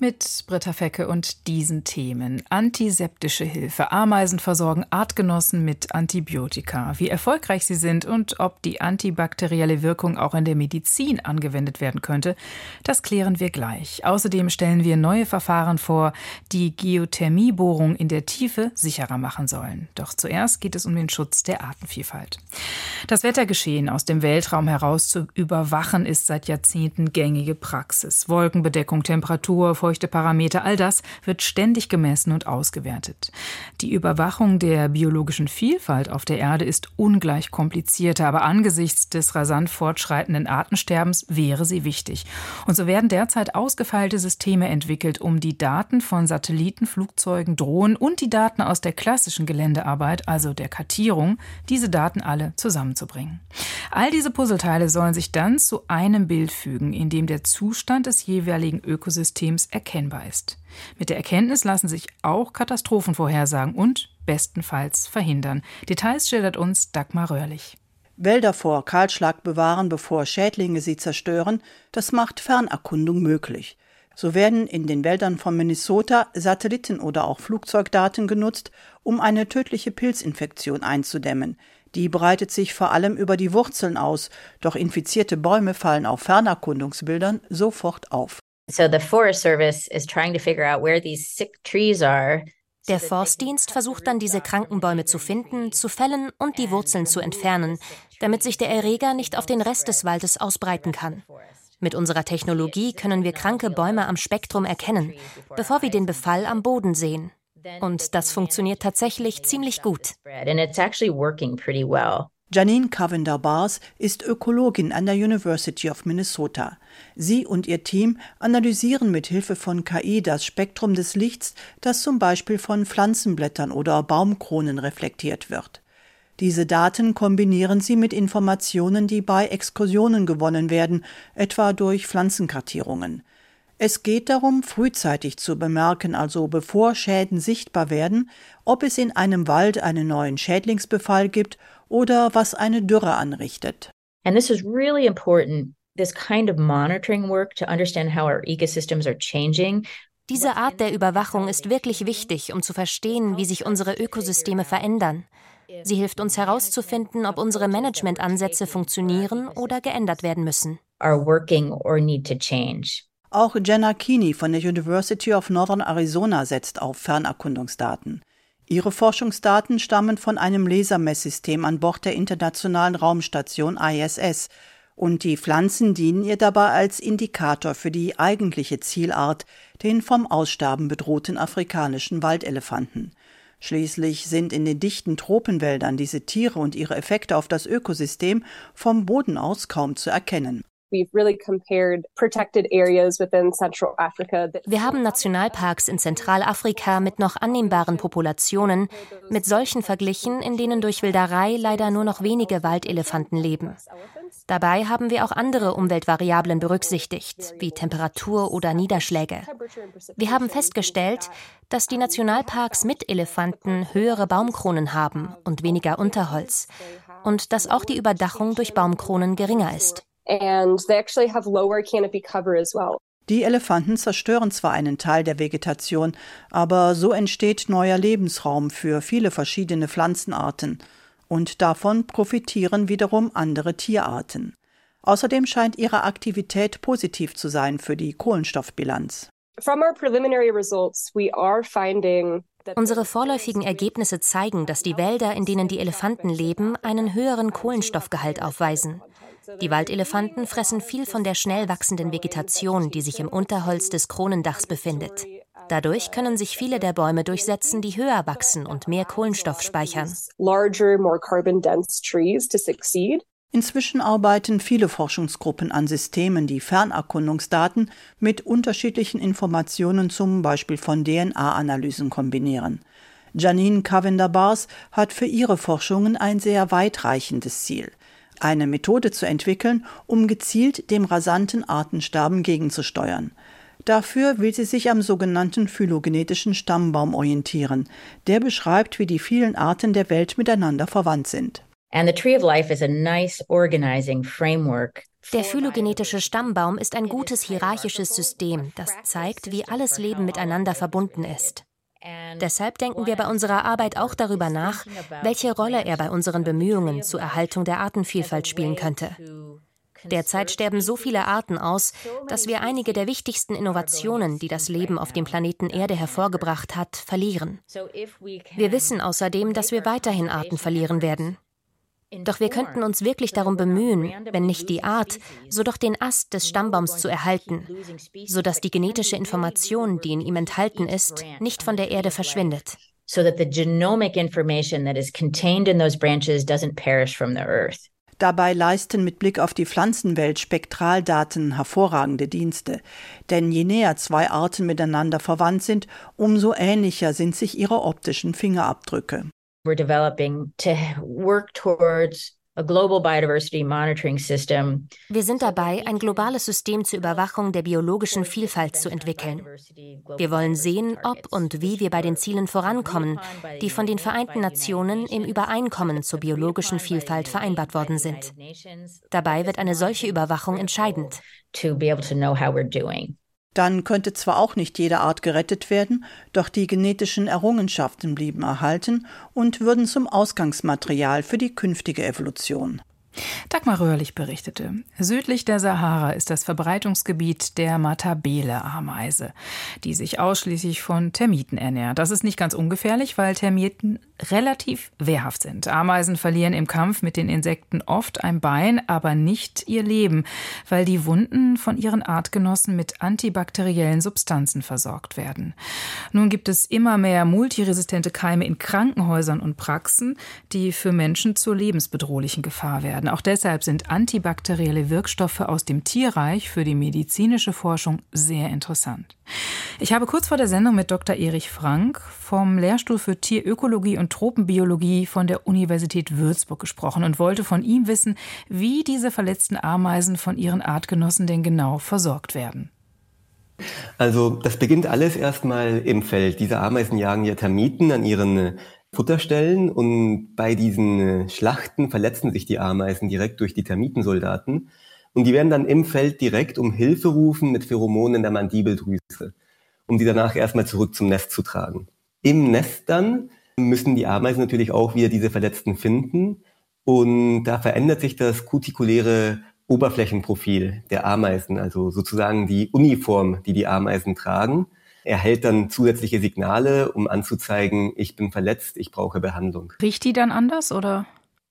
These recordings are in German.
Mit Britta Fecke und diesen Themen. Antiseptische Hilfe. Ameisen versorgen Artgenossen mit Antibiotika. Wie erfolgreich sie sind und ob die antibakterielle Wirkung auch in der Medizin angewendet werden könnte, das klären wir gleich. Außerdem stellen wir neue Verfahren vor, die Geothermiebohrung in der Tiefe sicherer machen sollen. Doch zuerst geht es um den Schutz der Artenvielfalt. Das Wettergeschehen aus dem Weltraum heraus zu überwachen ist seit Jahrzehnten gängige Praxis. Wolkenbedeckung, Temperatur, Feuchteparameter, all das wird ständig gemessen und ausgewertet. Die Überwachung der biologischen Vielfalt auf der Erde ist ungleich komplizierter, aber angesichts des rasant fortschreitenden Artensterbens wäre sie wichtig. Und so werden derzeit ausgefeilte Systeme entwickelt, um die Daten von Satelliten, Flugzeugen, Drohnen und die Daten aus der klassischen Geländearbeit, also der Kartierung, diese Daten alle zusammenzubringen. All diese Puzzleteile sollen sich dann zu einem Bild fügen, in dem der Zustand des jeweiligen Ökosystems erkennbar ist. Mit der Erkenntnis lassen sich auch Katastrophen vorhersagen und bestenfalls verhindern. Details schildert uns Dagmar Röhrlich. Wälder vor Kahlschlag bewahren, bevor Schädlinge sie zerstören, das macht Fernerkundung möglich. So werden in den Wäldern von Minnesota Satelliten- oder auch Flugzeugdaten genutzt, um eine tödliche Pilzinfektion einzudämmen. Die breitet sich vor allem über die Wurzeln aus, doch infizierte Bäume fallen auf Fernerkundungsbildern sofort auf. Der Forstdienst versucht dann, diese kranken Bäume zu finden, zu fällen und die Wurzeln zu entfernen, damit sich der Erreger nicht auf den Rest des Waldes ausbreiten kann. Mit unserer Technologie können wir kranke Bäume am Spektrum erkennen, bevor wir den Befall am Boden sehen. Und das funktioniert tatsächlich ziemlich gut. Janine Cavender Bars ist Ökologin an der University of Minnesota. Sie und ihr Team analysieren mit Hilfe von KI das Spektrum des Lichts, das zum Beispiel von Pflanzenblättern oder Baumkronen reflektiert wird. Diese Daten kombinieren sie mit Informationen, die bei Exkursionen gewonnen werden, etwa durch Pflanzenkartierungen. Es geht darum, frühzeitig zu bemerken, also bevor Schäden sichtbar werden, ob es in einem Wald einen neuen Schädlingsbefall gibt oder was eine Dürre anrichtet. And this is really important, this kind of monitoring work to understand how our ecosystems are changing. Diese Art der Überwachung ist wirklich wichtig, um zu verstehen, wie sich unsere Ökosysteme verändern. Sie hilft uns herauszufinden, ob unsere Managementansätze funktionieren oder geändert werden müssen. Are working or need to change. Auch Jenna Keeney von der University of Northern Arizona setzt auf Fernerkundungsdaten. Ihre Forschungsdaten stammen von einem Lasermesssystem an Bord der Internationalen Raumstation ISS und die Pflanzen dienen ihr dabei als Indikator für die eigentliche Zielart, den vom Aussterben bedrohten afrikanischen Waldelefanten. Schließlich sind in den dichten Tropenwäldern diese Tiere und ihre Effekte auf das Ökosystem vom Boden aus kaum zu erkennen. Wir haben Nationalparks in Zentralafrika mit noch annehmbaren Populationen, mit solchen verglichen, in denen durch Wilderei leider nur noch wenige Waldelefanten leben. Dabei haben wir auch andere Umweltvariablen berücksichtigt, wie Temperatur oder Niederschläge. Wir haben festgestellt, dass die Nationalparks mit Elefanten höhere Baumkronen haben und weniger Unterholz und dass auch die Überdachung durch Baumkronen geringer ist and they actually have lower canopy cover as well. Die Elefanten zerstören zwar einen Teil der Vegetation, aber so entsteht neuer Lebensraum für viele verschiedene Pflanzenarten und davon profitieren wiederum andere Tierarten. Außerdem scheint ihre Aktivität positiv zu sein für die Kohlenstoffbilanz. Unsere vorläufigen Ergebnisse zeigen, dass die Wälder, in denen die Elefanten leben, einen höheren Kohlenstoffgehalt aufweisen. Die Waldelefanten fressen viel von der schnell wachsenden Vegetation, die sich im Unterholz des Kronendachs befindet. Dadurch können sich viele der Bäume durchsetzen, die höher wachsen und mehr Kohlenstoff speichern. Inzwischen arbeiten viele Forschungsgruppen an Systemen, die Fernerkundungsdaten mit unterschiedlichen Informationen, zum Beispiel von DNA-Analysen, kombinieren. Janine Cavender-Bars hat für ihre Forschungen ein sehr weitreichendes Ziel eine Methode zu entwickeln, um gezielt dem rasanten Artensterben gegenzusteuern. Dafür will sie sich am sogenannten phylogenetischen Stammbaum orientieren. Der beschreibt, wie die vielen Arten der Welt miteinander verwandt sind. And the Tree of Life is a nice organizing framework der phylogenetische Stammbaum ist ein gutes hierarchisches System, das zeigt, wie alles Leben miteinander verbunden ist. Deshalb denken wir bei unserer Arbeit auch darüber nach, welche Rolle er bei unseren Bemühungen zur Erhaltung der Artenvielfalt spielen könnte. Derzeit sterben so viele Arten aus, dass wir einige der wichtigsten Innovationen, die das Leben auf dem Planeten Erde hervorgebracht hat, verlieren. Wir wissen außerdem, dass wir weiterhin Arten verlieren werden. Doch wir könnten uns wirklich darum bemühen, wenn nicht die Art, so doch den Ast des Stammbaums zu erhalten, sodass die genetische Information, die in ihm enthalten ist, nicht von der Erde verschwindet. So that the genomic information that is contained in those branches doesn't perish from the earth. Dabei leisten mit Blick auf die Pflanzenwelt Spektraldaten hervorragende Dienste. Denn je näher zwei Arten miteinander verwandt sind, umso ähnlicher sind sich ihre optischen Fingerabdrücke we're developing to work towards wir sind dabei, ein globales System zur Überwachung der biologischen Vielfalt zu entwickeln. Wir wollen sehen, ob und wie wir bei den Zielen vorankommen, die von den Vereinten Nationen im Übereinkommen zur biologischen Vielfalt vereinbart worden sind. Dabei wird eine solche Überwachung entscheidend dann könnte zwar auch nicht jede Art gerettet werden, doch die genetischen Errungenschaften blieben erhalten und würden zum Ausgangsmaterial für die künftige Evolution. Dagmar Röhrlich berichtete, südlich der Sahara ist das Verbreitungsgebiet der Matabele-Ameise, die sich ausschließlich von Termiten ernährt. Das ist nicht ganz ungefährlich, weil Termiten relativ wehrhaft sind. Ameisen verlieren im Kampf mit den Insekten oft ein Bein, aber nicht ihr Leben, weil die Wunden von ihren Artgenossen mit antibakteriellen Substanzen versorgt werden. Nun gibt es immer mehr multiresistente Keime in Krankenhäusern und Praxen, die für Menschen zur lebensbedrohlichen Gefahr werden. Auch deshalb sind antibakterielle Wirkstoffe aus dem Tierreich für die medizinische Forschung sehr interessant. Ich habe kurz vor der Sendung mit Dr. Erich Frank vom Lehrstuhl für Tierökologie und Tropenbiologie von der Universität Würzburg gesprochen und wollte von ihm wissen, wie diese verletzten Ameisen von ihren Artgenossen denn genau versorgt werden. Also das beginnt alles erstmal im Feld. Diese Ameisen jagen ja Termiten an ihren Futterstellen und bei diesen Schlachten verletzen sich die Ameisen direkt durch die Termitensoldaten und die werden dann im Feld direkt um Hilfe rufen mit Pheromonen der Mandibeldrüse, um die danach erstmal zurück zum Nest zu tragen. Im Nest dann müssen die Ameisen natürlich auch wieder diese Verletzten finden. Und da verändert sich das kutikuläre Oberflächenprofil der Ameisen, also sozusagen die Uniform, die die Ameisen tragen. Erhält dann zusätzliche Signale, um anzuzeigen, ich bin verletzt, ich brauche Behandlung. Riecht die dann anders oder?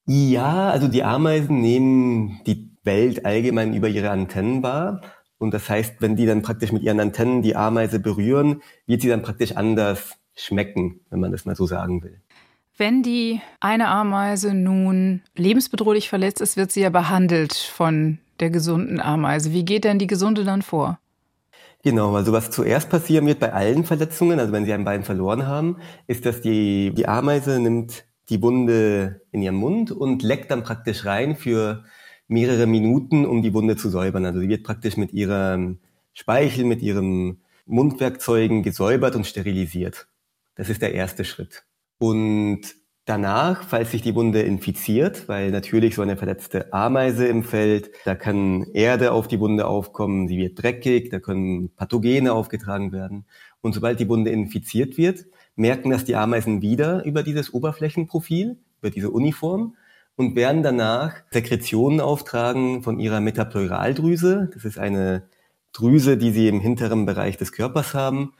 Ja, also die Ameisen nehmen die Welt allgemein über ihre Antennen wahr. Und das heißt, wenn die dann praktisch mit ihren Antennen die Ameise berühren, wird sie dann praktisch anders schmecken, wenn man das mal so sagen will. Wenn die eine Ameise nun lebensbedrohlich verletzt ist, wird sie ja behandelt von der gesunden Ameise. Wie geht denn die gesunde dann vor? Genau, also was zuerst passieren wird bei allen Verletzungen, also wenn sie ein Bein verloren haben, ist, dass die, die Ameise nimmt die Wunde in ihren Mund und leckt dann praktisch rein für mehrere Minuten, um die Wunde zu säubern. Also sie wird praktisch mit ihrem Speichel, mit ihren Mundwerkzeugen gesäubert und sterilisiert. Das ist der erste Schritt. Und danach, falls sich die Wunde infiziert, weil natürlich so eine verletzte Ameise im Feld, da kann Erde auf die Wunde aufkommen, sie wird dreckig, da können Pathogene aufgetragen werden. Und sobald die Wunde infiziert wird, merken das die Ameisen wieder über dieses Oberflächenprofil, über diese Uniform und werden danach Sekretionen auftragen von ihrer Metapleuraldrüse. Das ist eine Drüse, die sie im hinteren Bereich des Körpers haben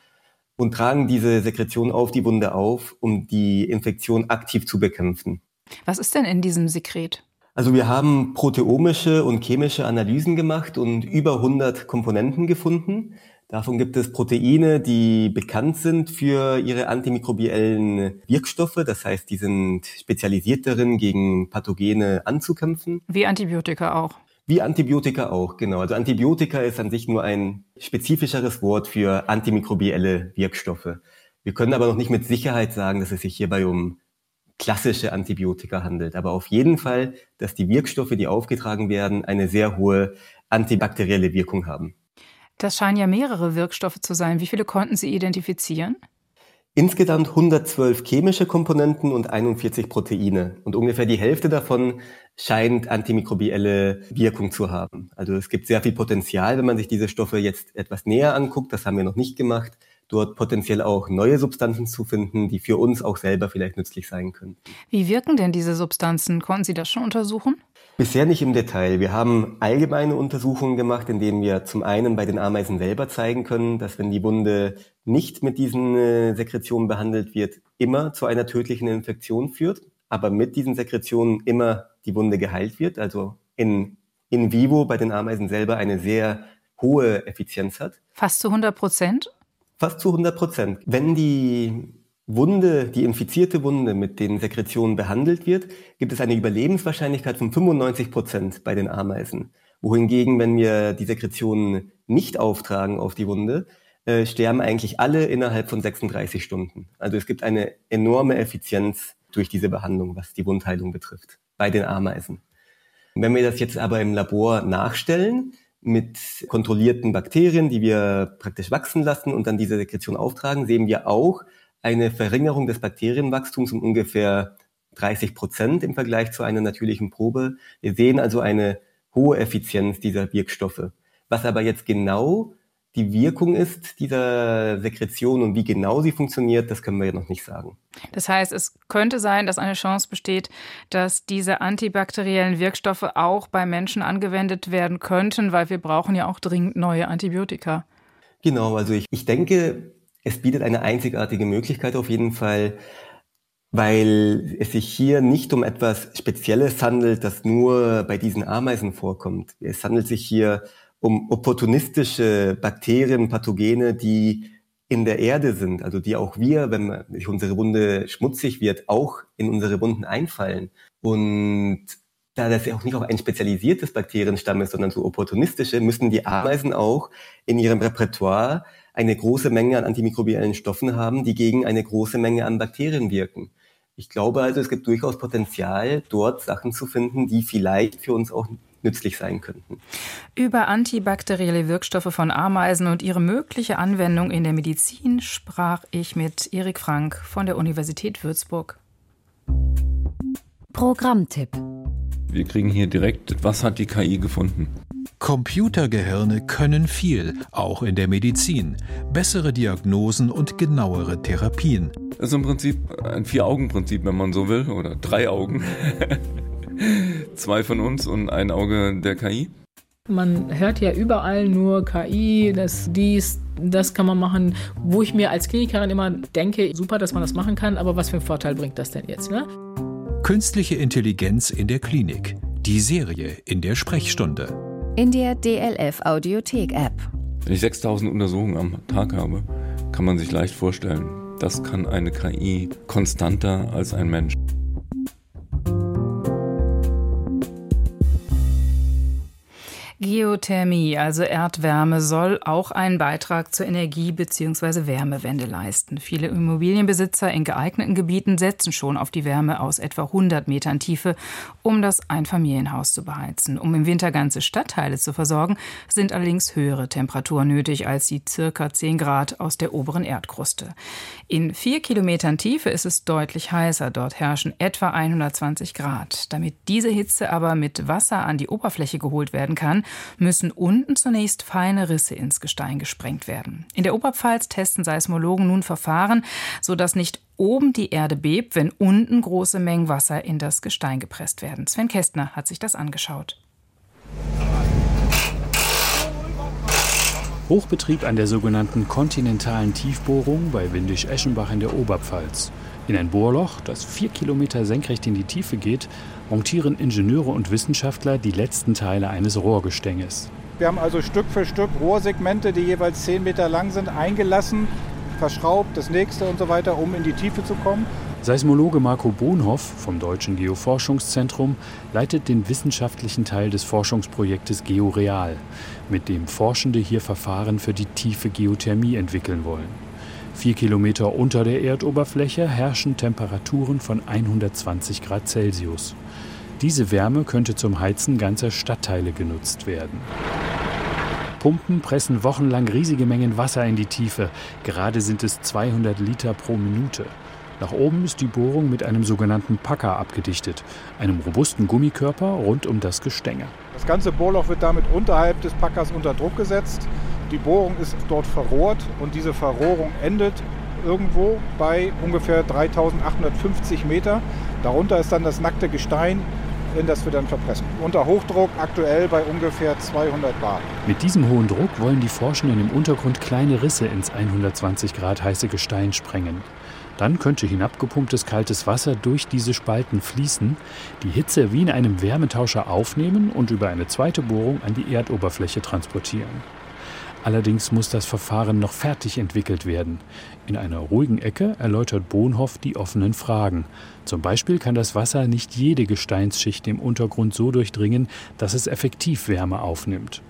und tragen diese Sekretion auf die Wunde auf, um die Infektion aktiv zu bekämpfen. Was ist denn in diesem Sekret? Also wir haben proteomische und chemische Analysen gemacht und über 100 Komponenten gefunden. Davon gibt es Proteine, die bekannt sind für ihre antimikrobiellen Wirkstoffe. Das heißt, die sind spezialisiert darin, gegen Pathogene anzukämpfen. Wie Antibiotika auch. Wie Antibiotika auch, genau. Also Antibiotika ist an sich nur ein spezifischeres Wort für antimikrobielle Wirkstoffe. Wir können aber noch nicht mit Sicherheit sagen, dass es sich hierbei um klassische Antibiotika handelt. Aber auf jeden Fall, dass die Wirkstoffe, die aufgetragen werden, eine sehr hohe antibakterielle Wirkung haben. Das scheinen ja mehrere Wirkstoffe zu sein. Wie viele konnten Sie identifizieren? Insgesamt 112 chemische Komponenten und 41 Proteine. Und ungefähr die Hälfte davon scheint antimikrobielle Wirkung zu haben. Also es gibt sehr viel Potenzial, wenn man sich diese Stoffe jetzt etwas näher anguckt. Das haben wir noch nicht gemacht dort potenziell auch neue Substanzen zu finden, die für uns auch selber vielleicht nützlich sein können. Wie wirken denn diese Substanzen? Konnten Sie das schon untersuchen? Bisher nicht im Detail. Wir haben allgemeine Untersuchungen gemacht, in denen wir zum einen bei den Ameisen selber zeigen können, dass wenn die Wunde nicht mit diesen äh, Sekretionen behandelt wird, immer zu einer tödlichen Infektion führt, aber mit diesen Sekretionen immer die Wunde geheilt wird, also in, in vivo bei den Ameisen selber eine sehr hohe Effizienz hat. Fast zu 100 Prozent? Fast zu 100 Prozent. Wenn die Wunde, die infizierte Wunde mit den Sekretionen behandelt wird, gibt es eine Überlebenswahrscheinlichkeit von 95 Prozent bei den Ameisen. Wohingegen, wenn wir die Sekretionen nicht auftragen auf die Wunde, äh, sterben eigentlich alle innerhalb von 36 Stunden. Also es gibt eine enorme Effizienz durch diese Behandlung, was die Wundheilung betrifft, bei den Ameisen. Wenn wir das jetzt aber im Labor nachstellen, mit kontrollierten Bakterien, die wir praktisch wachsen lassen und dann diese Sekretion auftragen, sehen wir auch eine Verringerung des Bakterienwachstums um ungefähr 30 Prozent im Vergleich zu einer natürlichen Probe. Wir sehen also eine hohe Effizienz dieser Wirkstoffe. Was aber jetzt genau die Wirkung ist dieser Sekretion und wie genau sie funktioniert, das können wir ja noch nicht sagen. Das heißt, es könnte sein, dass eine Chance besteht, dass diese antibakteriellen Wirkstoffe auch bei Menschen angewendet werden könnten, weil wir brauchen ja auch dringend neue Antibiotika. Genau, also ich, ich denke, es bietet eine einzigartige Möglichkeit auf jeden Fall, weil es sich hier nicht um etwas Spezielles handelt, das nur bei diesen Ameisen vorkommt. Es handelt sich hier um opportunistische Bakterien, Pathogene, die in der Erde sind, also die auch wir, wenn unsere Wunde schmutzig wird, auch in unsere Wunden einfallen. Und da das ja auch nicht auf ein spezialisiertes Bakterienstamm ist, sondern so opportunistische, müssen die Ameisen auch in ihrem Repertoire eine große Menge an antimikrobiellen Stoffen haben, die gegen eine große Menge an Bakterien wirken. Ich glaube also, es gibt durchaus Potenzial, dort Sachen zu finden, die vielleicht für uns auch nützlich sein könnten. Über antibakterielle Wirkstoffe von Ameisen und ihre mögliche Anwendung in der Medizin sprach ich mit Erik Frank von der Universität Würzburg. Programmtipp. Wir kriegen hier direkt, was hat die KI gefunden? Computergehirne können viel, auch in der Medizin. Bessere Diagnosen und genauere Therapien. Das ist im Prinzip ein Vier-Augen-Prinzip, wenn man so will, oder drei Augen. Zwei von uns und ein Auge der KI. Man hört ja überall nur KI, das, dies, das kann man machen, wo ich mir als Klinikerin immer denke, super, dass man das machen kann, aber was für einen Vorteil bringt das denn jetzt? Ne? Künstliche Intelligenz in der Klinik. Die Serie in der Sprechstunde. In der DLF Audiothek App. Wenn ich 6000 Untersuchungen am Tag habe, kann man sich leicht vorstellen, das kann eine KI konstanter als ein Mensch. Geothermie, also Erdwärme, soll auch einen Beitrag zur Energie- bzw. Wärmewende leisten. Viele Immobilienbesitzer in geeigneten Gebieten setzen schon auf die Wärme aus etwa 100 Metern Tiefe, um das Einfamilienhaus zu beheizen. Um im Winter ganze Stadtteile zu versorgen, sind allerdings höhere Temperaturen nötig als die circa 10 Grad aus der oberen Erdkruste. In vier Kilometern Tiefe ist es deutlich heißer. Dort herrschen etwa 120 Grad. Damit diese Hitze aber mit Wasser an die Oberfläche geholt werden kann, müssen unten zunächst feine Risse ins Gestein gesprengt werden. In der Oberpfalz testen Seismologen nun Verfahren, sodass nicht oben die Erde bebt, wenn unten große Mengen Wasser in das Gestein gepresst werden. Sven Kästner hat sich das angeschaut. Hochbetrieb an der sogenannten kontinentalen Tiefbohrung bei Windisch-Eschenbach in der Oberpfalz. In ein Bohrloch, das vier Kilometer senkrecht in die Tiefe geht, montieren Ingenieure und Wissenschaftler die letzten Teile eines Rohrgestänges. Wir haben also Stück für Stück Rohrsegmente, die jeweils 10 Meter lang sind, eingelassen, verschraubt, das nächste und so weiter, um in die Tiefe zu kommen. Seismologe Marco Bohnhoff vom Deutschen Geoforschungszentrum leitet den wissenschaftlichen Teil des Forschungsprojektes GeoReal, mit dem Forschende hier Verfahren für die tiefe Geothermie entwickeln wollen. Vier Kilometer unter der Erdoberfläche herrschen Temperaturen von 120 Grad Celsius. Diese Wärme könnte zum Heizen ganzer Stadtteile genutzt werden. Pumpen pressen wochenlang riesige Mengen Wasser in die Tiefe. Gerade sind es 200 Liter pro Minute. Nach oben ist die Bohrung mit einem sogenannten Packer abgedichtet, einem robusten Gummikörper rund um das Gestänge. Das ganze Bohrloch wird damit unterhalb des Packers unter Druck gesetzt. Die Bohrung ist dort verrohrt und diese Verrohrung endet irgendwo bei ungefähr 3850 Meter. Darunter ist dann das nackte Gestein, in das wir dann verpressen. Unter Hochdruck aktuell bei ungefähr 200 Bar. Mit diesem hohen Druck wollen die Forschenden im Untergrund kleine Risse ins 120 Grad heiße Gestein sprengen. Dann könnte hinabgepumptes kaltes Wasser durch diese Spalten fließen, die Hitze wie in einem Wärmetauscher aufnehmen und über eine zweite Bohrung an die Erdoberfläche transportieren. Allerdings muss das Verfahren noch fertig entwickelt werden. In einer ruhigen Ecke erläutert Bohnhoff die offenen Fragen. Zum Beispiel kann das Wasser nicht jede Gesteinsschicht im Untergrund so durchdringen, dass es effektiv Wärme aufnimmt.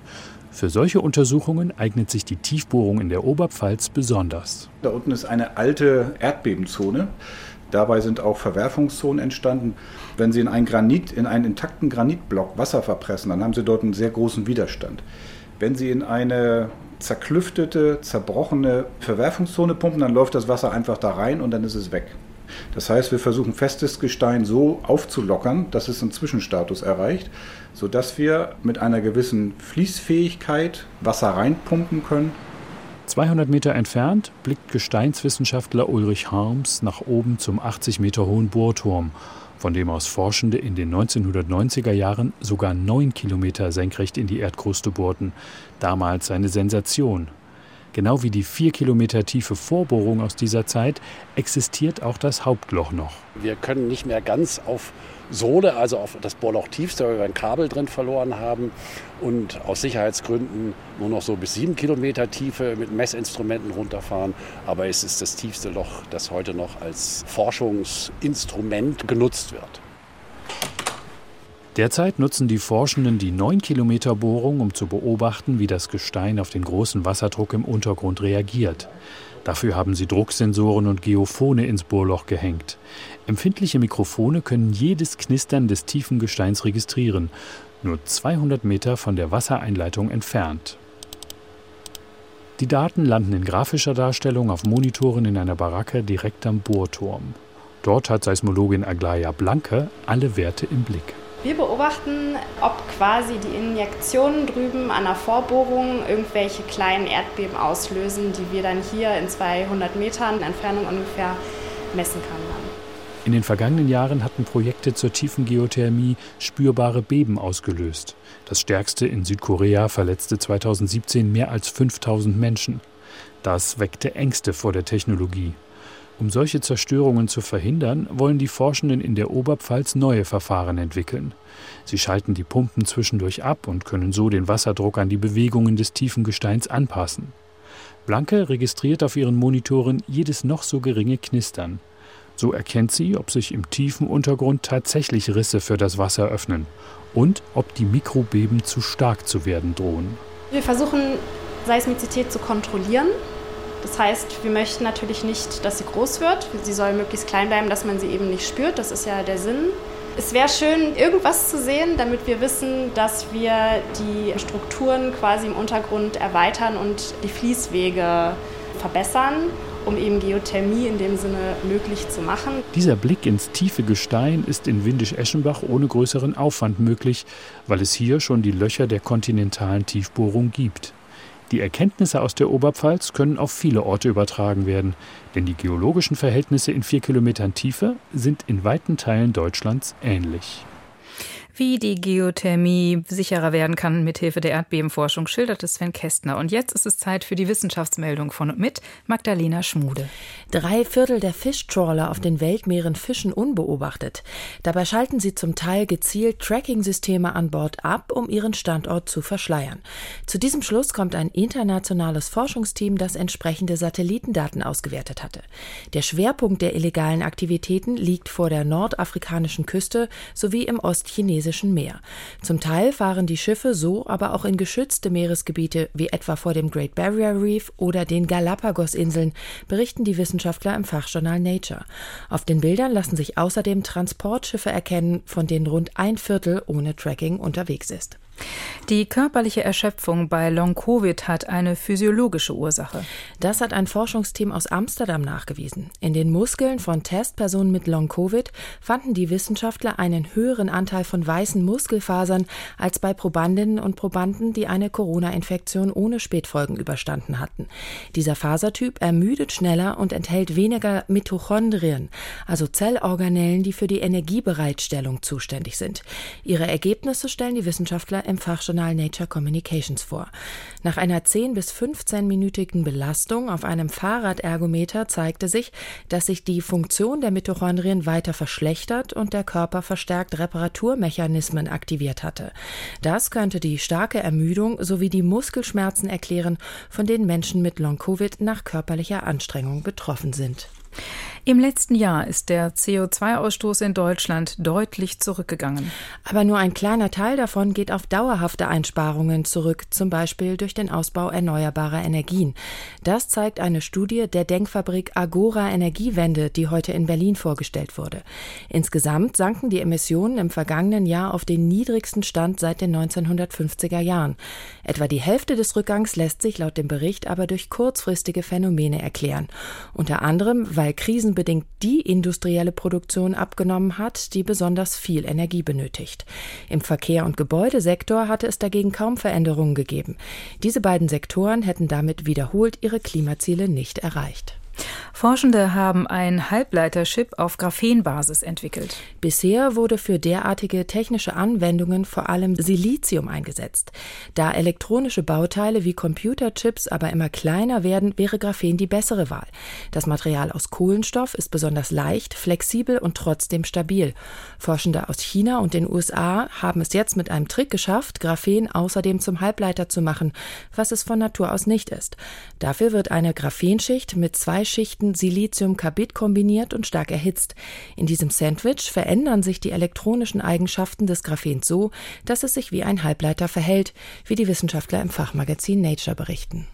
Für solche Untersuchungen eignet sich die Tiefbohrung in der Oberpfalz besonders. Da unten ist eine alte Erdbebenzone. Dabei sind auch Verwerfungszonen entstanden. Wenn Sie in einen Granit, in einen intakten Granitblock Wasser verpressen, dann haben Sie dort einen sehr großen Widerstand. Wenn Sie in eine zerklüftete, zerbrochene Verwerfungszone pumpen, dann läuft das Wasser einfach da rein und dann ist es weg. Das heißt, wir versuchen festes Gestein so aufzulockern, dass es einen Zwischenstatus erreicht, sodass wir mit einer gewissen Fließfähigkeit Wasser reinpumpen können. 200 Meter entfernt blickt Gesteinswissenschaftler Ulrich Harms nach oben zum 80 Meter hohen Bohrturm, von dem aus Forschende in den 1990er Jahren sogar neun Kilometer senkrecht in die Erdkruste bohrten. Damals eine Sensation. Genau wie die vier Kilometer tiefe Vorbohrung aus dieser Zeit existiert auch das Hauptloch noch. Wir können nicht mehr ganz auf Sohle, also auf das Bohrloch tiefste, weil wir ein Kabel drin verloren haben und aus Sicherheitsgründen nur noch so bis sieben Kilometer Tiefe mit Messinstrumenten runterfahren. Aber es ist das tiefste Loch, das heute noch als Forschungsinstrument genutzt wird. Derzeit nutzen die Forschenden die 9 Kilometer Bohrung, um zu beobachten, wie das Gestein auf den großen Wasserdruck im Untergrund reagiert. Dafür haben sie Drucksensoren und Geophone ins Bohrloch gehängt. Empfindliche Mikrofone können jedes Knistern des tiefen Gesteins registrieren, nur 200 Meter von der Wassereinleitung entfernt. Die Daten landen in grafischer Darstellung auf Monitoren in einer Baracke direkt am Bohrturm. Dort hat Seismologin Aglaya Blanke alle Werte im Blick. Wir beobachten, ob quasi die Injektionen drüben an der Vorbohrung irgendwelche kleinen Erdbeben auslösen, die wir dann hier in 200 Metern Entfernung ungefähr messen können. In den vergangenen Jahren hatten Projekte zur tiefen Geothermie spürbare Beben ausgelöst. Das stärkste in Südkorea verletzte 2017 mehr als 5000 Menschen. Das weckte Ängste vor der Technologie. Um solche Zerstörungen zu verhindern, wollen die Forschenden in der Oberpfalz neue Verfahren entwickeln. Sie schalten die Pumpen zwischendurch ab und können so den Wasserdruck an die Bewegungen des tiefen Gesteins anpassen. Blanke registriert auf ihren Monitoren jedes noch so geringe Knistern. So erkennt sie, ob sich im tiefen Untergrund tatsächlich Risse für das Wasser öffnen und ob die Mikrobeben zu stark zu werden drohen. Wir versuchen Seismizität zu kontrollieren das heißt, wir möchten natürlich nicht, dass sie groß wird. Sie soll möglichst klein bleiben, dass man sie eben nicht spürt. Das ist ja der Sinn. Es wäre schön, irgendwas zu sehen, damit wir wissen, dass wir die Strukturen quasi im Untergrund erweitern und die Fließwege verbessern, um eben Geothermie in dem Sinne möglich zu machen. Dieser Blick ins tiefe Gestein ist in Windisch-Eschenbach ohne größeren Aufwand möglich, weil es hier schon die Löcher der kontinentalen Tiefbohrung gibt. Die Erkenntnisse aus der Oberpfalz können auf viele Orte übertragen werden, denn die geologischen Verhältnisse in vier Kilometern Tiefe sind in weiten Teilen Deutschlands ähnlich. Wie die Geothermie sicherer werden kann mithilfe der Erdbebenforschung, schilderte Sven Kästner. Und jetzt ist es Zeit für die Wissenschaftsmeldung von und mit Magdalena Schmude. Drei Viertel der Fischtrawler auf den Weltmeeren fischen unbeobachtet. Dabei schalten sie zum Teil gezielt Tracking-Systeme an Bord ab, um ihren Standort zu verschleiern. Zu diesem Schluss kommt ein internationales Forschungsteam, das entsprechende Satellitendaten ausgewertet hatte. Der Schwerpunkt der illegalen Aktivitäten liegt vor der nordafrikanischen Küste sowie im ostchinesischen Chinesischen Meer. Zum Teil fahren die Schiffe so aber auch in geschützte Meeresgebiete wie etwa vor dem Great Barrier Reef oder den Galapagos-Inseln, berichten die Wissenschaftler im Fachjournal Nature. Auf den Bildern lassen sich außerdem Transportschiffe erkennen, von denen rund ein Viertel ohne Tracking unterwegs ist. Die körperliche Erschöpfung bei Long-Covid hat eine physiologische Ursache. Das hat ein Forschungsteam aus Amsterdam nachgewiesen. In den Muskeln von Testpersonen mit Long-Covid fanden die Wissenschaftler einen höheren Anteil von weißen Muskelfasern als bei Probandinnen und Probanden, die eine Corona-Infektion ohne Spätfolgen überstanden hatten. Dieser Fasertyp ermüdet schneller und enthält weniger Mitochondrien, also Zellorganellen, die für die Energiebereitstellung zuständig sind. Ihre Ergebnisse stellen die Wissenschaftler im Fachjournal Journal Nature Communications vor. Nach einer 10 bis 15-minütigen Belastung auf einem Fahrradergometer zeigte sich, dass sich die Funktion der Mitochondrien weiter verschlechtert und der Körper verstärkt Reparaturmechanismen aktiviert hatte. Das könnte die starke Ermüdung sowie die Muskelschmerzen erklären, von denen Menschen mit Long-Covid nach körperlicher Anstrengung betroffen sind. Im letzten Jahr ist der CO2-Ausstoß in Deutschland deutlich zurückgegangen. Aber nur ein kleiner Teil davon geht auf dauerhafte Einsparungen zurück, zum Beispiel durch den Ausbau erneuerbarer Energien. Das zeigt eine Studie der Denkfabrik Agora Energiewende, die heute in Berlin vorgestellt wurde. Insgesamt sanken die Emissionen im vergangenen Jahr auf den niedrigsten Stand seit den 1950er Jahren. Etwa die Hälfte des Rückgangs lässt sich laut dem Bericht aber durch kurzfristige Phänomene erklären. Unter anderem, weil Krisen bedingt die industrielle Produktion abgenommen hat, die besonders viel Energie benötigt. Im Verkehr- und Gebäudesektor hatte es dagegen kaum Veränderungen gegeben. Diese beiden Sektoren hätten damit wiederholt ihre Klimaziele nicht erreicht. Forschende haben ein Halbleiterchip auf Graphenbasis entwickelt. Bisher wurde für derartige technische Anwendungen vor allem Silizium eingesetzt. Da elektronische Bauteile wie Computerchips aber immer kleiner werden, wäre Graphen die bessere Wahl. Das Material aus Kohlenstoff ist besonders leicht, flexibel und trotzdem stabil. Forschende aus China und den USA haben es jetzt mit einem Trick geschafft, Graphen außerdem zum Halbleiter zu machen, was es von Natur aus nicht ist. Dafür wird eine Graphenschicht mit zwei Schichten Siliziumkarbid kombiniert und stark erhitzt. In diesem Sandwich verändern sich die elektronischen Eigenschaften des Graphens so, dass es sich wie ein Halbleiter verhält, wie die Wissenschaftler im Fachmagazin Nature berichten.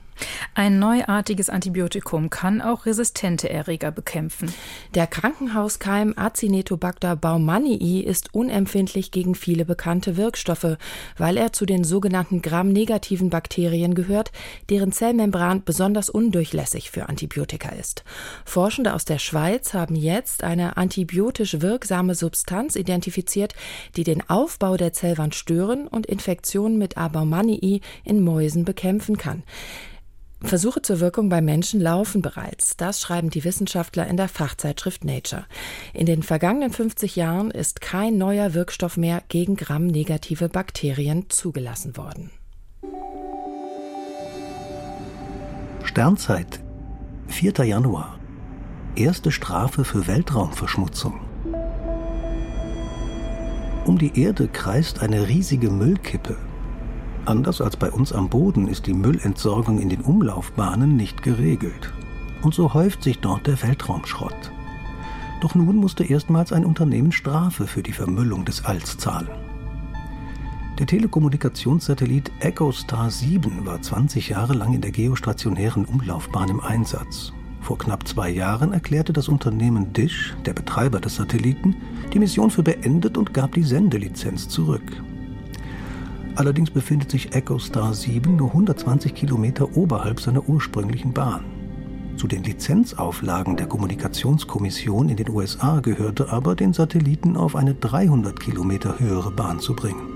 Ein neuartiges Antibiotikum kann auch resistente Erreger bekämpfen. Der Krankenhauskeim Acinetobacter baumannii ist unempfindlich gegen viele bekannte Wirkstoffe, weil er zu den sogenannten Gram-negativen Bakterien gehört, deren Zellmembran besonders undurchlässig für Antibiotika ist. Forschende aus der Schweiz haben jetzt eine antibiotisch wirksame Substanz identifiziert, die den Aufbau der Zellwand stören und Infektionen mit A. baumannii in Mäusen bekämpfen kann. Versuche zur Wirkung bei Menschen laufen bereits. Das schreiben die Wissenschaftler in der Fachzeitschrift Nature. In den vergangenen 50 Jahren ist kein neuer Wirkstoff mehr gegen gramnegative Bakterien zugelassen worden. Sternzeit, 4. Januar. Erste Strafe für Weltraumverschmutzung. Um die Erde kreist eine riesige Müllkippe, Anders als bei uns am Boden ist die Müllentsorgung in den Umlaufbahnen nicht geregelt. Und so häuft sich dort der Weltraumschrott. Doch nun musste erstmals ein Unternehmen Strafe für die Vermüllung des Alls zahlen. Der Telekommunikationssatellit EchoStar 7 war 20 Jahre lang in der geostationären Umlaufbahn im Einsatz. Vor knapp zwei Jahren erklärte das Unternehmen Dish, der Betreiber des Satelliten, die Mission für beendet und gab die Sendelizenz zurück. Allerdings befindet sich EchoStar 7 nur 120 Kilometer oberhalb seiner ursprünglichen Bahn. Zu den Lizenzauflagen der Kommunikationskommission in den USA gehörte aber, den Satelliten auf eine 300 Kilometer höhere Bahn zu bringen.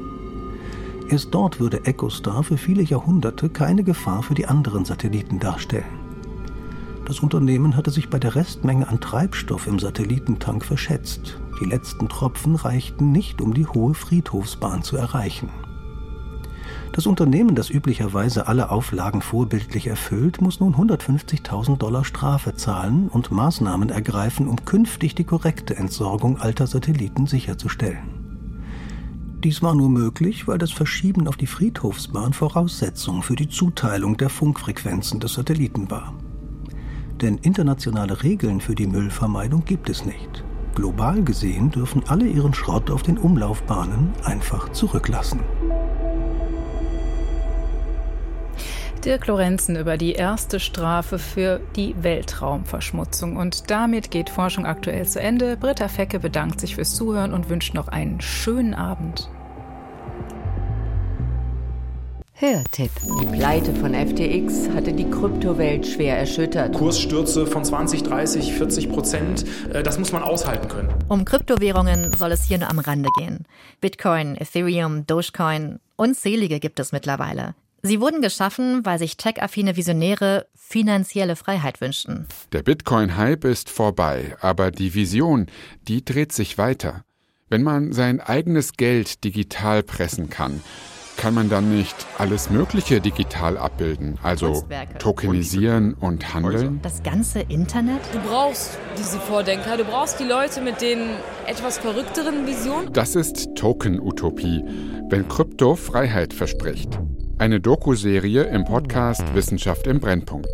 Erst dort würde EchoStar für viele Jahrhunderte keine Gefahr für die anderen Satelliten darstellen. Das Unternehmen hatte sich bei der Restmenge an Treibstoff im Satellitentank verschätzt. Die letzten Tropfen reichten nicht, um die hohe Friedhofsbahn zu erreichen. Das Unternehmen, das üblicherweise alle Auflagen vorbildlich erfüllt, muss nun 150.000 Dollar Strafe zahlen und Maßnahmen ergreifen, um künftig die korrekte Entsorgung alter Satelliten sicherzustellen. Dies war nur möglich, weil das Verschieben auf die Friedhofsbahn Voraussetzung für die Zuteilung der Funkfrequenzen des Satelliten war. Denn internationale Regeln für die Müllvermeidung gibt es nicht. Global gesehen dürfen alle ihren Schrott auf den Umlaufbahnen einfach zurücklassen. Dirk Lorenzen über die erste Strafe für die Weltraumverschmutzung. Und damit geht Forschung aktuell zu Ende. Britta Fecke bedankt sich fürs Zuhören und wünscht noch einen schönen Abend. Hörtipp. Die Pleite von FTX hatte die Kryptowelt schwer erschüttert. Kursstürze von 20, 30, 40 Prozent, äh, das muss man aushalten können. Um Kryptowährungen soll es hier nur am Rande gehen. Bitcoin, Ethereum, Dogecoin, unzählige gibt es mittlerweile. Sie wurden geschaffen, weil sich tech-affine Visionäre finanzielle Freiheit wünschten. Der Bitcoin-Hype ist vorbei, aber die Vision, die dreht sich weiter. Wenn man sein eigenes Geld digital pressen kann, kann man dann nicht alles Mögliche digital abbilden, also tokenisieren und handeln? Das ganze Internet? Du brauchst diese Vordenker, du brauchst die Leute mit den etwas verrückteren Visionen. Das ist Token-Utopie, wenn Krypto Freiheit verspricht. Eine Doku-Serie im Podcast Wissenschaft im Brennpunkt.